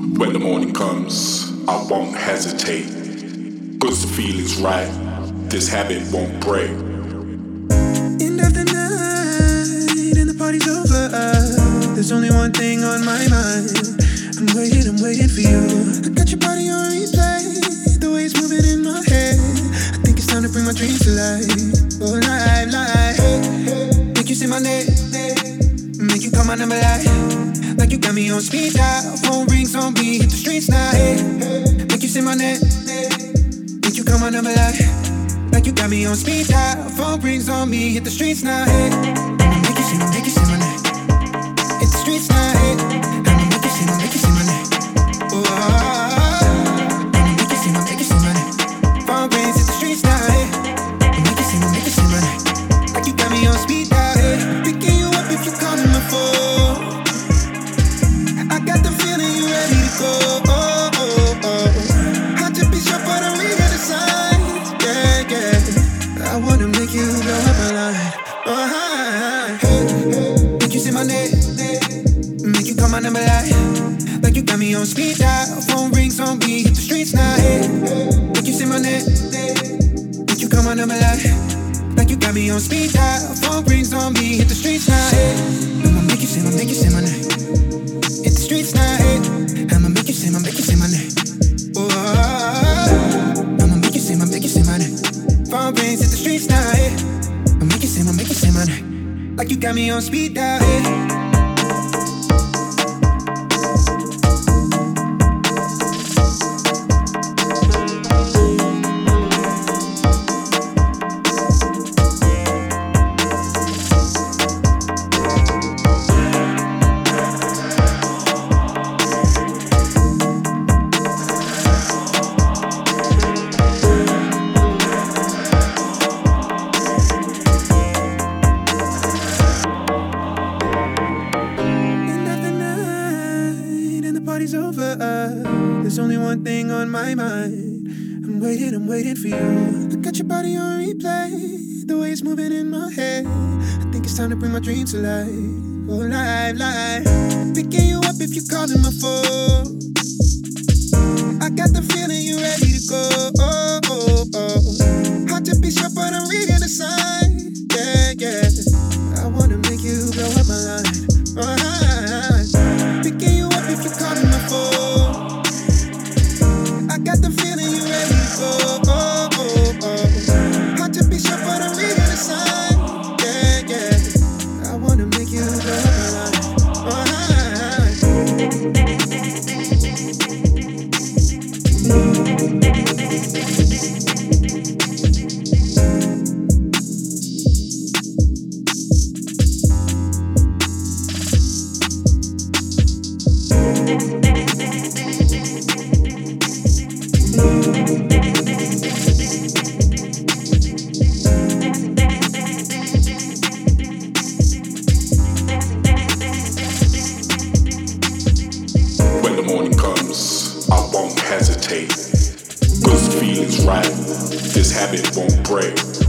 morning comes, I won't hesitate. Cause the feeling's right, this habit won't break. End of the night, and the party's over. there's only one thing on my mind. I'm waiting, I'm waiting for you. I got your body on replay, the way it's moving in my head. I think it's time to bring my dreams to life. Oh, life, life. Make you say my name, make you call my number like. Like you got me on speed dial. Phone rings on me, hit the streets now. Hey, make you say my name. Make you call my number like. Like you got me on speed dial. Phone rings on me, hit the streets now. Hey, make you say make you say my name. Hit the streets now. Hey, make you blow up my line. Uh-huh, uh-huh. Hi, hi. Make you say my name. Make you call my number like. Like you got me on speed dial. Phone rings on me, hit the streets now. Hey. Make you say my name. Make you call my number like. Like you got me on speed dial. Phone rings on me, hit the streets now. Hey. I'ma make you say my, make you say my name streets now, hey. I'ma make you say, I'ma make you say my name. Oh, I'ma make you say, I'ma make you say my name. Phone rings hit the streets now, hey. I'ma make you got me on speed dial. you my name. Like you got me on speed I'm waiting for you. I got your body on replay, the way it's moving in my head. I think it's time to bring my dreams to life. Oh, life, life. Picking you up if you're calling my phone. Hesitate. Feeling's right, this habit won't break.